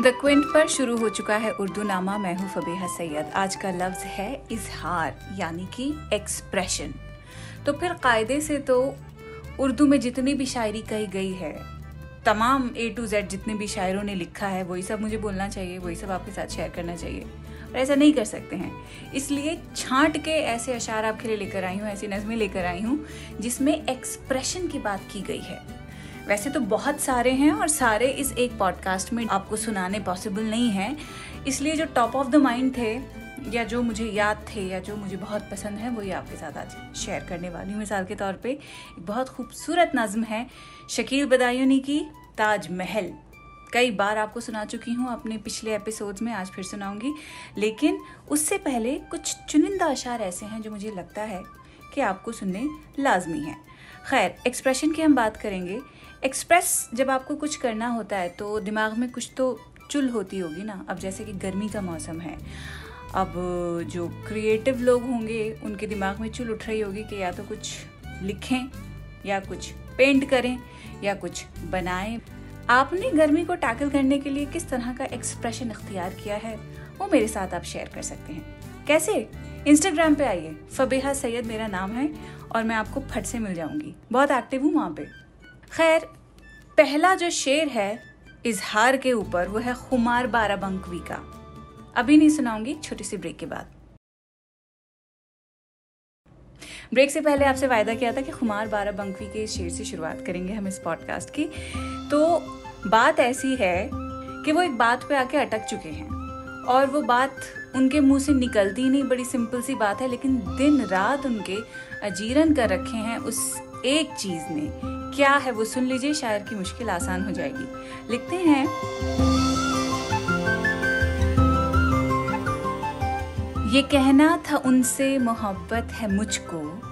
The Quint पर शुरू हो चुका है उर्दू नामा मैं हूँ फबीहा सैयद। आज का लफ्ज है इजहार, यानी कि एक्सप्रेशन तो फिर कायदे से तो उर्दू में जितनी भी शायरी कही गई है, तमाम ए टू जेड जितने भी शायरों ने लिखा है, वही सब मुझे बोलना चाहिए, वही सब आपके साथ शेयर करना चाहिए। और ऐसा नहीं कर सकते हैं। इसलिए छांट के ऐसे अशार आपके लिए लेकर आई हूँ, ऐसी नज़में लेकर आई हूँ, जिसमें एक्सप्रेशन की बात की गई है। वैसे तो बहुत सारे हैं और सारे इस एक पॉडकास्ट में आपको सुनाने पॉसिबल नहीं है। इसलिए जो टॉप ऑफ़ द माइंड थे, या जो मुझे याद थे, या जो मुझे बहुत पसंद है वही आपके साथ आज शेयर करने वाली हूँ। मिसाल के तौर पे, एक बहुत खूबसूरत नज़म है शकील बदायूनी की ताज महल कई बार आपको सुना चुकी हूँ, अपने पिछले एपिसोड्स में आज फिर सुनाऊँगी। लेकिन उससे पहले कुछ चुनिंदा अशार ऐसे हैं जो मुझे लगता है कि आपको सुनने लाजमी है। खैर एक्सप्रेशन की हम बात करेंगे। एक्सप्रेस जब आपको कुछ करना होता है तो दिमाग में कुछ तो चुल होती होगी ना। अब जैसे कि गर्मी का मौसम है, अब जो क्रिएटिव लोग होंगे, उनके दिमाग में चुल उठ रही होगी कि या तो कुछ लिखें, या कुछ पेंट करें, या कुछ बनाएँ। आपने गर्मी को टैकल करने के लिए किस तरह का एक्सप्रेशन अख्तियार किया है, वो मेरे साथ आप शेयर कर सकते हैं। कैसे? इंस्टाग्राम पे आइए, फबेहा सैयद मेरा नाम है और मैं आपको फट से मिल जाऊँगी। बहुत एक्टिव हूँ वहाँ पे। खैर, पहला जो शेर है, इजहार के ऊपर, वो है खुमार बाराबंकवी का। अभी नहीं सुनाऊँगी, छोटी सी ब्रेक के बाद। ब्रेक से पहले आपसे वायदा किया था कि खुमार बाराबंकवी के शेर से शुरुआत करेंगे हम इस पॉडकास्ट की। तो बात ऐसी है कि वो एक बात पे आके अटक चुके हैं। और वो बात उनके मुँह से निकलती नहीं, बड़ी सिंपल सी बात है, लेकिन दिन रात उनके अजीरन कर रखे हैं उस एक चीज़ ने क्या है वो सुन लीजिए, शायर की मुश्किल आसान हो जाएगी। लिखते हैं। ये कहना था उनसे मोहब्बत है मुझको।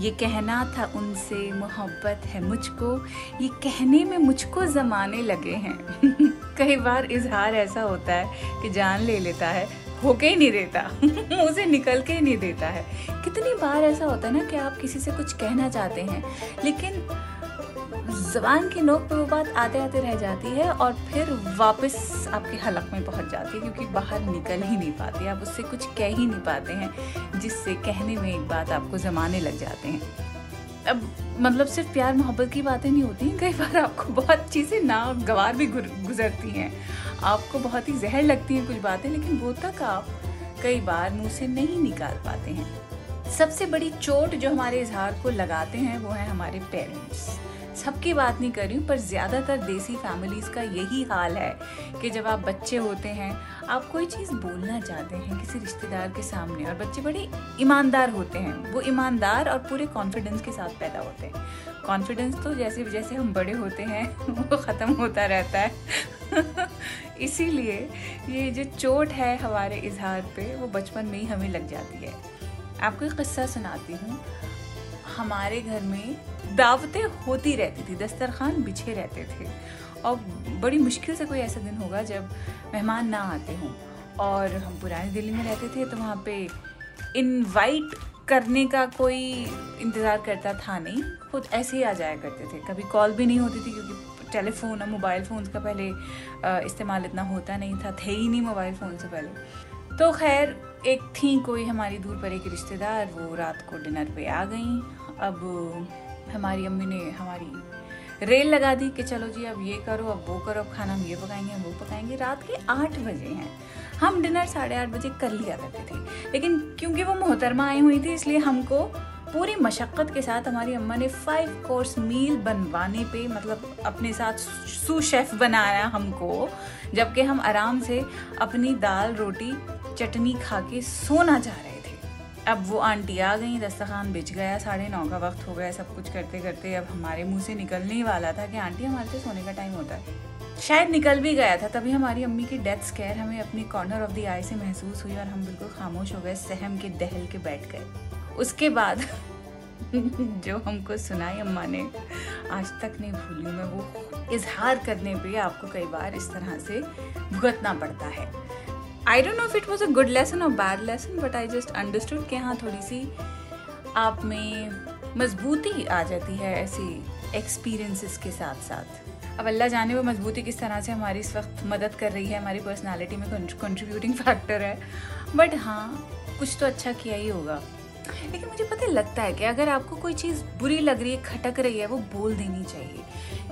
ये कहना था उनसे मोहब्बत है मुझको। ये कहने में मुझको जमाने लगे हैं। कई बार इजहार ऐसा होता है कि जान ले लेता है। होके ही नहीं देता। मुँह से निकल के ही नहीं देता है। कितनी बार ऐसा होता है ना कि आप किसी से कुछ कहना चाहते हैं, लेकिन जबान की नोक पर वो बात आते आते रह जाती है और फिर वापस आपके हलक में पहुँच जाती है, क्योंकि बाहर निकल ही नहीं पाती, आप उससे कुछ कह ही नहीं पाते हैं, जिससे कहने में एक बात आपको जमाने लग जाते हैं। अब मतलब सिर्फ़ प्यार मोहब्बत की बातें नहीं होती, कई बार आपको बहुत चीज़ें ना गवार भी गुजरती हैं। आपको बहुत ही जहर लगती हैं कुछ बातें, लेकिन वो तक आप कई बार मुँह से नहीं निकाल पाते हैं। सबसे बड़ी चोट जो हमारे इजहार को लगाते हैं, वो है हमारे पेरेंट्स। सबकी बात नहीं कर रही हूँ, पर ज़्यादातर देसी फैमिलीज़ का यही हाल है कि जब आप बच्चे होते हैं, आप कोई चीज़ बोलना चाहते हैं किसी रिश्तेदार के सामने, और बच्चे बड़े ईमानदार होते हैं। वो ईमानदार और पूरे कॉन्फिडेंस के साथ पैदा होते हैं। कॉन्फिडेंस तो जैसे जैसे हम बड़े होते हैं, वो ख़त्म होता रहता है। इसीलिए ये जो चोट है हमारे इजहार पे, वो बचपन में ही हमें लग जाती है। आपको एक किस्सा सुनाती हूँ। हमारे घर में दावतें होती रहती थी, दस्तरखान बिछे रहते थे। और बड़ी मुश्किल से कोई ऐसा दिन होगा जब मेहमान ना आते हों। और हम पुरानी दिल्ली में रहते थे तो वहाँ पे इनवाइट करने का कोई इंतज़ार करता था नहीं। खुद ऐसे ही आ जाया करते थे। कभी कॉल भी नहीं होती थी, क्योंकि टेलीफोन और मोबाइल फ़ोन का पहले इस्तेमाल इतना होता नहीं था, थे ही नहीं मोबाइल फ़ोन से पहले। तो खैर, एक थी कोई हमारी दूर पर एक रिश्तेदार, वो रात को डिनर पे आ गई। अब हमारी अम्मी ने हमारी रेल लगा दी कि चलो जी, अब ये करो, अब वो करो, अब खाना हम ये पकाएँगे, हम वो पकाएँगे। रात के आठ बजे हैं। हम डिनर साढ़े आठ बजे कर लिया करते थे। लेकिन क्योंकि वो मोहतरमा आई हुई थी, इसलिए हमको पूरी मशक्क़त के साथ हमारी अम्मा ने फाइव कोर्स मील बनवाने पे मतलब अपने साथ सू शेफ़ बनाया हमको, जबकि हम आराम से अपनी दाल, रोटी, चटनी खा के सोना जा रहे थे। अब वो आंटी आ गई, दस्तखान बिछ गया, साढ़े नौ का वक्त हो गया, सब कुछ करते करते अब हमारे मुँह से निकलने ही वाला था कि आंटी, हमारे से सोने का टाइम होता है। शायद निकल भी गया था, तभी हमारी अम्मी की डेथ स्केयर हमें अपनी कॉर्नर ऑफ़ द आई से महसूस हुई और हम बिल्कुल खामोश हो गए, सहम के, दहल के बैठ गए। उसके बाद जो हमको सुनाई अम्मा ने आज तक नहीं भूली, मैं वो इजहार करने पे आपको कई बार इस तरह से भुगतना पड़ता है। I don't know if it was a good lesson और bad lesson but I just understood कि हाँ थोड़ी सी आप में मजबूती आ जाती है ऐसी एक्सपीरियंसेस के साथ साथ अब अल्लाह जाने वो मजबूती किस तरह से हमारी इस वक्त मदद कर रही है, हमारी पर्सनालिटी में कंट्रीब्यूटिंग फैक्टर है। बट हाँ कुछ तो अच्छा किया ही होगा। लेकिन मुझे पता लगता है कि अगर आपको कोई चीज़ बुरी लग रही है, खटक रही है, वो बोल देनी चाहिए।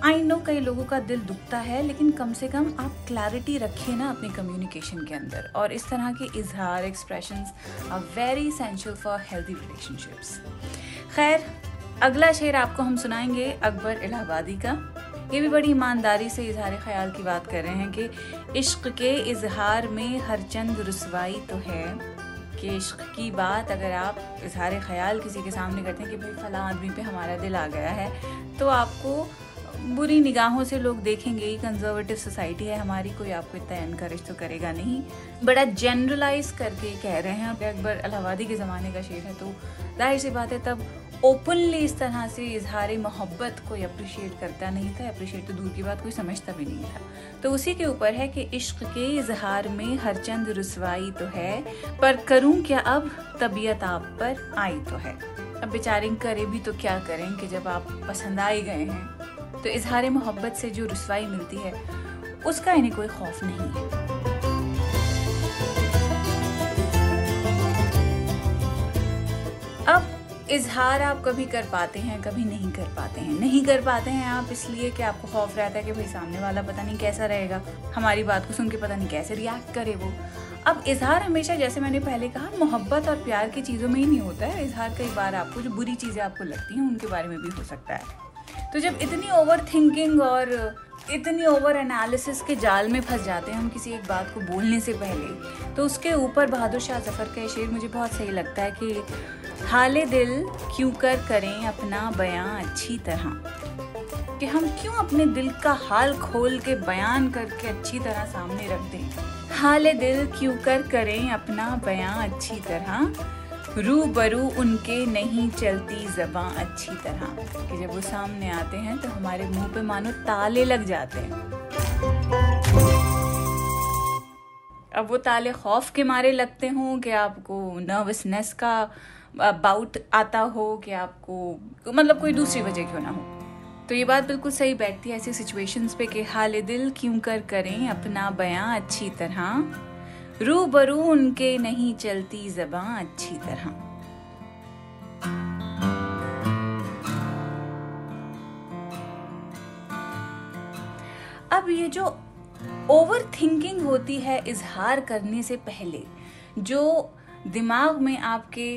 आई नो कई लोगों का दिल दुखता है, लेकिन कम से कम आप क्लैरिटी रखिए ना अपनी कम्युनिकेशन के अंदर। और इस तरह के इजहार expression are very essential for healthy relationships खैर, अगला शेर आपको हम सुनाएँगे अकबर इलाहाबादी का। ये भी बड़ी ईमानदारी से इजहार ख्याल की बात कर रहे हैं कि इश्क के इजहार में हर चंद रसवाई तो है। कि इश्क की बात अगर आप इजहार ख्याल किसी के सामने करते हैं कि भाई फला आदमी पे हमारा दिल आ गया है तो आपको बुरी निगाहों से लोग देखेंगे ही कंजर्वेटिव सोसाइटी है हमारी, कोई आपको इतना इनक्रेज तो करेगा नहीं। बड़ा जनरलाइज करके कह रहे हैं, अकबर अलाहाबादी के ज़माने का शेर है तो ज़ाहिर सी बात है तब ओपनली इस तरह से इजहार मोहब्बत कोई अप्रिशिएट करता नहीं था अप्रिशिएट तो दूर की बात कोई समझता भी नहीं था। तो उसी के ऊपर है कि इश्क के इजहार में हर चंद रसवाई तो है, पर करूँ क्या अब? तबीयत आप पर आई तो है। अब बेचारे करे भी तो क्या करें कि जब आप पसंद आई गए हैं। तो इजहार मोहब्बत से जो रसवाई मिलती है, उसका इन्हें कोई खौफ नहीं है। इजहार आप कभी कर पाते हैं, कभी नहीं कर पाते हैं। नहीं कर पाते हैं आप इसलिए कि आपको खौफ रहता है कि भाई सामने वाला पता नहीं कैसा रहेगा, हमारी बात को सुन के पता नहीं कैसे रिएक्ट करे वो। अब इजहार हमेशा, जैसे मैंने पहले कहा, मोहब्बत और प्यार की चीज़ों में ही नहीं होता है। इजहार कई बार आपको, जो बुरी चीज़ें आपको लगती हैं, उनके बारे में भी हो सकता है। तो जब इतनी ओवर थिंकिंग और इतनी ओवर एनालिसिस के जाल में फंस जाते हैं हम किसी एक बात को बोलने से पहले तो उसके ऊपर बहादुर शाह ज़फ़र का शेर मुझे बहुत सही लगता है कि हाले दिल क्यों कर करें अपना बयां अच्छी तरह? कि हम क्यों अपने दिल का हाल खोल के बयान करके अच्छी तरह सामने रख दें? हाले दिल क्यों कर करें अपना बयां अच्छी तरह? रू बरू उनके नहीं चलती जबां अच्छी तरह। कि जब वो सामने आते हैं तो हमारे मुँह पे मानो ताले लग जाते हैं। अब वो ताले खौफ के मारे लगते हों कि आपको नर्वसनेस का बाउट आता हो, कि आपको मतलब कोई दूसरी वजह क्यों ना हो। तो ये बात बिल्कुल सही बैठती है ऐसी सिचुएशंस पे कि हाल दिल क्यों कर करें अपना बयां अच्छी तरह। रू बरू उनके नहीं चलती जबां अच्छी तरह। अब ये जो ओवर थिंकिंग होती है इजहार करने से पहले, जो दिमाग में आपके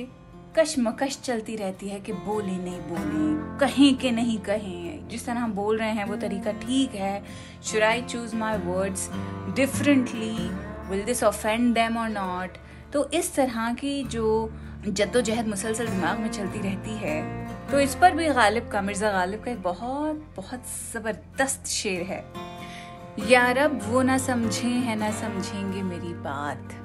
कशमकश चलती रहती है कि बोले नहीं बोले, कहें कि नहीं कहें, जिस तरह हम बोल रहे हैं वो तरीका ठीक है should I choose my words differently will this offend them और नॉट तो इस तरह की जो जद्दोजहद मुसलसल दिमाग में चलती रहती है तो इस पर भी गालिब का, मिर्ज़ा गालिब का एक बहुत बहुत ज़बरदस्त शेर है। यारब वो ना समझे है, ना समझेंगे मेरी बात।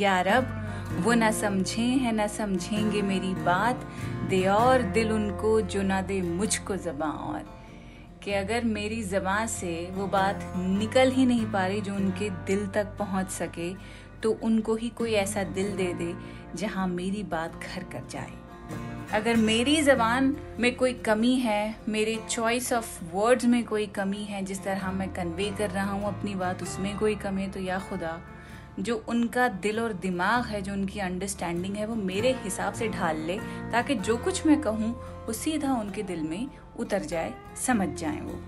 यारब वो ना समझे है, ना समझेंगे मेरी बात। दे और दिल उनको, जो ना दे मुझको जबां और कि अगर मेरी जबां से वो बात निकल ही नहीं पा रही जो उनके दिल तक पहुँच सके तो उनको ही कोई ऐसा दिल दे दे जहाँ मेरी बात घर कर जाए। अगर मेरी जबान में कोई कमी है, मेरे चॉइस ऑफ़ वर्ड्स में कोई कमी है, जिस तरह मैं कन्वे कर रहा हूँ अपनी बात, उसमें कोई कमी है तो या खुदा जो उनका दिल और दिमाग है, जो उनकी अंडरस्टैंडिंग है, वो मेरे हिसाब से ढाल ले, ताकि जो कुछ मैं कहूँ, वो सीधा उनके दिल में उतर जाए, समझ जाए वो।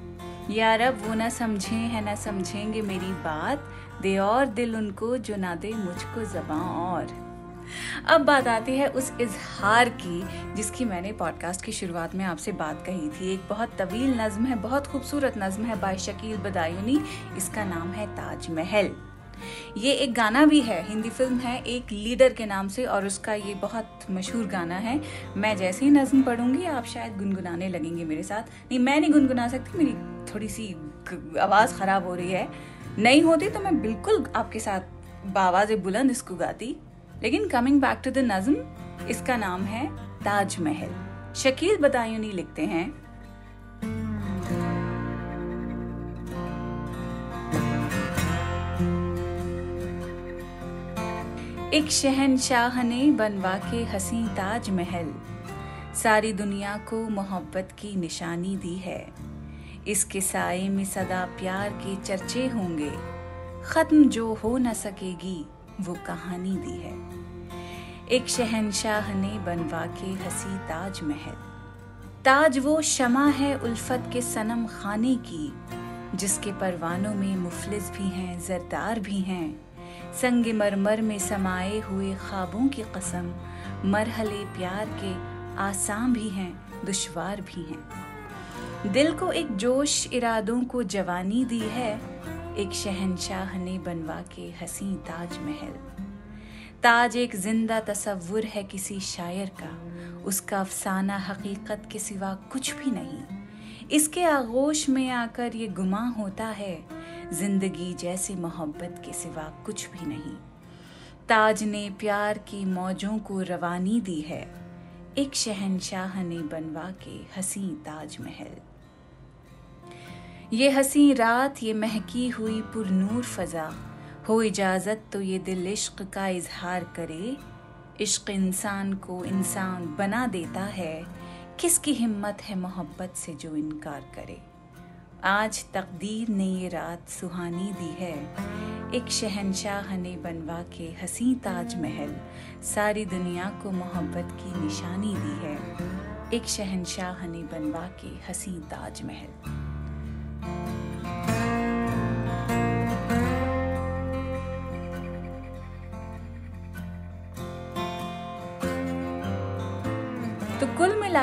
यार, अब वो ना समझे, है ना समझेंगे मेरी बात। दे और दिल उनको, जो ना दे मुझको जबां और। अब बात आती है उस इजहार की, जिसकी मैंने पॉडकास्ट की शुरुआत में आपसे बात कही थी। एक बहुत तवील नज्म है, बहुत खूबसूरत नज्म है, बाय शकील बदायूनी। इसका नाम है ताजमहल। ये एक गाना भी है, हिंदी फ़िल्म है, एक लीडर के नाम से और उसका ये बहुत मशहूर गाना है। मैं जैसे ही नज्म पढ़ूँगी, आप शायद गुनगुनाने लगेंगे मेरे साथ। नहीं, मैं नहीं गुनगुना सकती, मेरी थोड़ी सी आवाज़ ख़राब हो रही है। नहीं होती तो मैं बिल्कुल आपके साथ बावाज बुलंद इसको गाती। लेकिन कमिंग बैक टू द नज्म, इसका नाम है ताजमहल। शकील बतायूनी लिखते हैं। एक शहनशाह ने बनवा के हसी ताज महल सारी दुनिया को मोहब्बत की निशानी दी है। इसके साए में सदा प्यार के चर्चे होंगे। खत्म जो हो न सकेगी, वो कहानी दी है। एक शहनशाह ने बनवा के हसी ताज महल ताज वो शमा है उल्फत के सनम खाने की, जिसके परवानों में मुफलिस भी हैं, जरदार भी हैं। संग मरमर में समाये हुए ख्वाबों की कसम, मरहले प्यार के आसाम भी हैं, दुश्वार भी हैं। दिल को एक जोश इरादों को जवानी दी है, एक शहनशाह ने बनवा के हसी ताज महल ताज एक ज़िंदा तस्वुर है किसी शायर का, उसका अफसाना हकीकत के सिवा कुछ भी नहीं। इसके आगोश में आकर ये गुमा होता है ज़िंदगी जैसे मोहब्बत के सिवा कुछ भी नहीं। ताज ने प्यार की मौजों को रवानी दी है। एक शहनशाह ने बनवा के हसी ताज महल ये हसी रात, ये महकी हुई पुरनूर फजा। हो इजाज़त तो ये दिल इश्क का इजहार करे। इश्क इंसान को इंसान बना देता है। किसकी हिम्मत है मोहब्बत से जो इनकार करे? आज तकदीर ने ये रात सुहानी दी है। एक शहनशाह ने बनवा के हसी ताज महल सारी दुनिया को मोहब्बत की निशानी दी है। एक शहनशाह ने बनवा के हसी ताज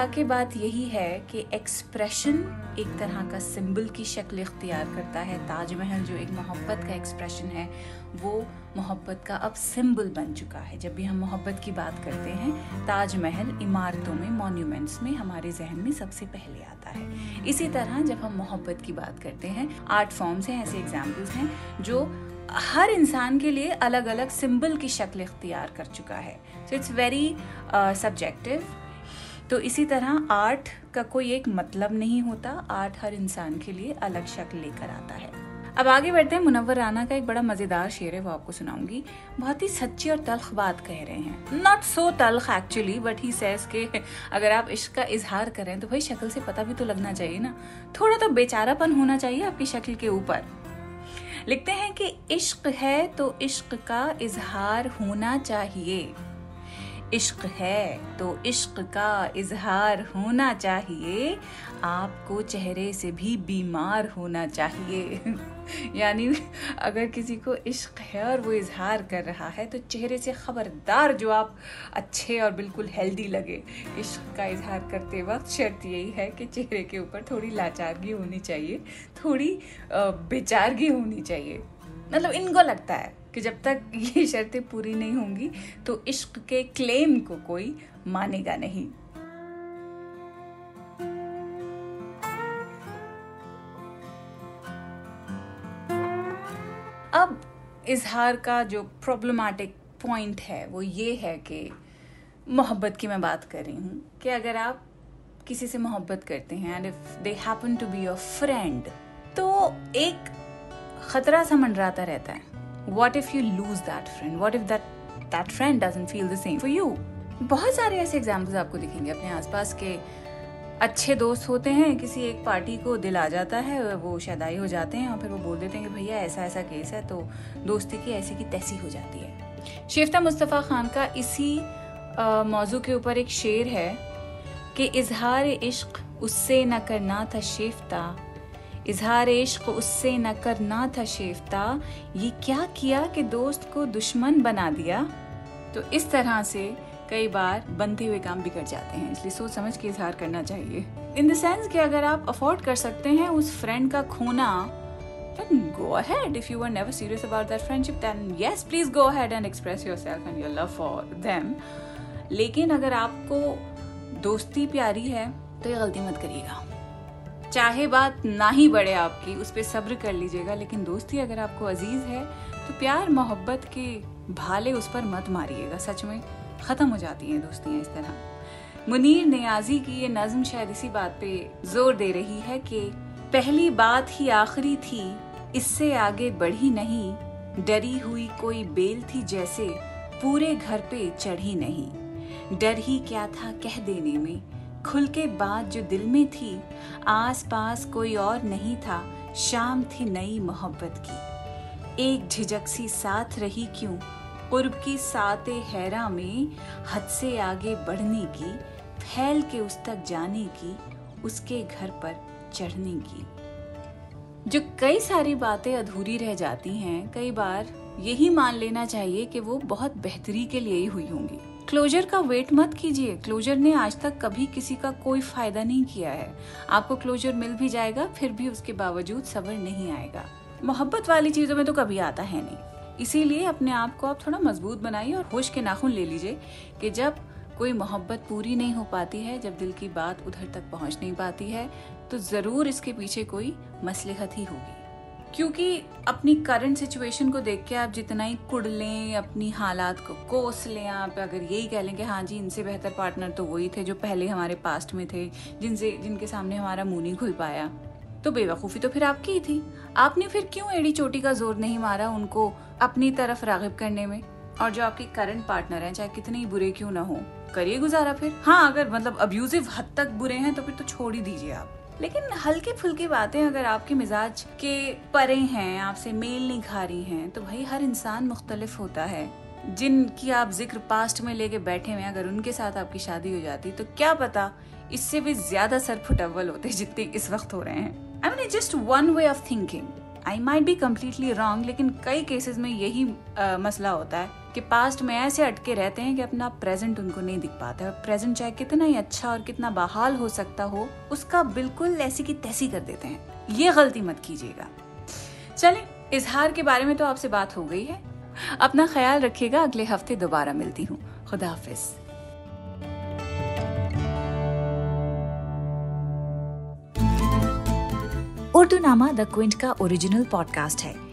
मिला बात यही है कि एक्सप्रेशन एक तरह का सिंबल की शक्ल इख्तियार करता है। ताजमहल जो एक मोहब्बत का एक्सप्रेशन है, वो मोहब्बत का अब सिंबल बन चुका है। जब भी हम मोहब्बत की बात करते हैं, ताजमहल इमारतों में मॉन्यूमेंट्स में हमारे जहन में सबसे पहले आता है। इसी तरह जब हम मोहब्बत की बात करते हैं आर्ट फॉर्म्स हैं, ऐसे एग्जाम्पल्स हैं, जो हर इंसान के लिए अलग अलग सिंबल की शक्ल इख्तियार कर चुका है। सो इट्स वेरी सब्जेक्टिव तो इसी तरह आर्ट का कोई एक मतलब नहीं होता। आर्ट हर इंसान के लिए अलग शक्ल लेकर आता है। अब आगे बढ़ते हैं। मुनवर राना का एक बड़ा मज़ेदार शेर है, वो आपको सुनाऊँगी। बहुत ही सच्ची और तलख बात कह रहे हैं। नॉट सो तलख एक्चुअली बट ही सेज के अगर आप इश्क का इजहार करें तो भाई शक्ल से पता भी तो लगना चाहिए ना। थोड़ा तो बेचारापन होना चाहिए आपकी शक्ल के ऊपर। लिखते हैं कि इश्क है तो इश्क का इजहार होना चाहिए। इश्क है तो इश्क का इजहार होना चाहिए। आपको चेहरे से भी बीमार होना चाहिए। यानी अगर किसी को इश्क है और वो इजहार कर रहा है तो चेहरे से खबरदार जो आप अच्छे और बिल्कुल हेल्दी लगे, इश्क का इजहार करते वक्त शर्त यही है कि चेहरे के ऊपर थोड़ी लाचारगी होनी चाहिए, थोड़ी बेचारगी होनी चाहिए। मतलब इनको लगता है। कि जब तक ये शर्तें पूरी नहीं होंगी तो इश्क के क्लेम को कोई मानेगा नहीं। अब इजहार का जो प्रॉब्लमेटिक पॉइंट है, वो ये है कि मोहब्बत की मैं बात कर रही हूँ कि अगर आप किसी से मोहब्बत करते हैं and if they happen to be your friend तो एक खतरा सा मंडराता रहता है। What if you lose that friend what if that that friend doesn't feel the same for you? बहुत सारे ऐसे एग्जाम्पल्स आपको दिखेंगे अपने आसपास के अच्छे दोस्त होते हैं, किसी एक पार्टी को दिल आ जाता है, वो शदाई हो जाते हैं और फिर वो बोल देते हैं कि भैया ऐसा ऐसा केस है तो दोस्ती की ऐसी की तैसी हो जाती है। शेफ्ता मुस्तफ़ा खान का इसी मौजू के ऊपर एक शेर है कि इजहार इश्क उससे न करना था शेफ्ता इजहार इश्क उससे न करना था शेफ्ता। ये क्या किया कि दोस्त को दुश्मन बना दिया? तो इस तरह से कई बार बनते हुए काम बिगड़ जाते हैं, इसलिए सोच समझ के इजहार करना चाहिए। इन द सेंस कि अगर आप अफोर्ड कर सकते हैं उस फ्रेंड का खोना, then go ahead. If you were never serious about that friendship, then yes, please go ahead and express yourself and your love for them. लेकिन अगर आपको दोस्ती प्यारी है तो ये गलती मत करिएगा। चाहे बात ना ही बढ़े आपकी, उस पर सब्र कर लीजिएगा, लेकिन दोस्ती अगर आपको अज़ीज़ है तो प्यार, मोहब्बत के भाले उस पर मत मारिएगा, सच में। खत्म हो जाती हैं दोस्तियाँ इस तरह। मुनीर नियाजी की ये नज्म शायद इसी बात पे ज़ोर दे रही है कि पहली बात ही आखिरी थी, इससे आगे बढ़ी नहीं, डरी हुई कोई बेल थी जैसे पूरे घर पे चढ़ी नहीं। डर ही क्या था कह देने में खुल के बात जो दिल में थी आस पास कोई और नहीं था, शाम थी नई मोहब्बत की। एक झिझक सी साथ रही क्यों? कुर्ब की साते हैरा में हद से आगे बढ़ने की, फैल के उस तक जाने की, उसके घर पर चढ़ने की। जो कई सारी बातें अधूरी रह जाती हैं, कई बार यही मान लेना चाहिए कि वो बहुत बेहतरी के लिए ही हुई होंगी। क्लोजर का वेट मत कीजिए। क्लोजर ने आज तक कभी किसी का कोई फ़ायदा नहीं किया है। आपको क्लोजर मिल भी जाएगा, फिर भी उसके बावजूद सबर नहीं आएगा। मोहब्बत वाली चीज़ों में तो कभी आता है नहीं। इसीलिए अपने आप को आप थोड़ा मज़बूत बनाइए और होश के नाखून ले लीजिए कि जब कोई मोहब्बत पूरी नहीं हो पाती है, जब दिल की बात उधर तक पहुँच नहीं पाती है तो ज़रूर इसके पीछे कोई मसलहत ही होगी। क्योंकि अपनी करंट सिचुएशन को देख के आप जितना ही कुड़ लें, अपनी हालात को कोस लें आप, अगर यही कह लें कि हाँ जी, इनसे बेहतर पार्टनर तो वही थे जो पहले हमारे पास्ट में थे, जिनसे, जिनके सामने हमारा मुँह नहीं खुल पाया। तो बेवकूफ़ी तो फिर आपकी ही थी। आपने फिर क्यों एड़ी चोटी का ज़ोर नहीं मारा उनको अपनी तरफ़ रागिब करने में? और जो आपके करंट पार्टनर हैं, चाहे कितने ही बुरे क्यों ना हो, करिए गुजारा फिर। हाँ अगर मतलब अब्यूजिव हद तक बुरे हैं तो फिर तो छोड़ ही दीजिए आप। लेकिन हल्की फुल्की बातें अगर आपके मिजाज के परे हैं आपसे मेल नहीं खा रही हैं तो भाई हर इंसान मुख्तलिफ़ होता है। जिनकी आप ज़िक्र पास्ट में लेके बैठे हुए अगर उनके साथ आपकी शादी हो जाती तो क्या पता इससे भी ज़्यादा सर फुटअव्वल होते जितने इस वक्त हो रहे हैं। I mean just one way of thinking I might be completely wrong लेकिन कई केसेस में यही आ, मसला होता है। कि पास्ट में ऐसे अटके रहते हैं कि अपना प्रेजेंट उनको नहीं दिख पाता। है प्रेजेंट चाहे कितना ही अच्छा और कितना बहाल हो सकता हो, उसका बिल्कुल ऐसी की तैसी कर देते हैं। ये गलती मत कीजिएगा। चले इजहार के बारे में तो आपसे बात हो गई है। अपना ख्याल रखिएगा, अगले हफ़्ते दोबारा मिलती हूँ। खुदा हाफिज़। उर्दू नामा द क्विंट का ओरिजिनल पॉडकास्ट है।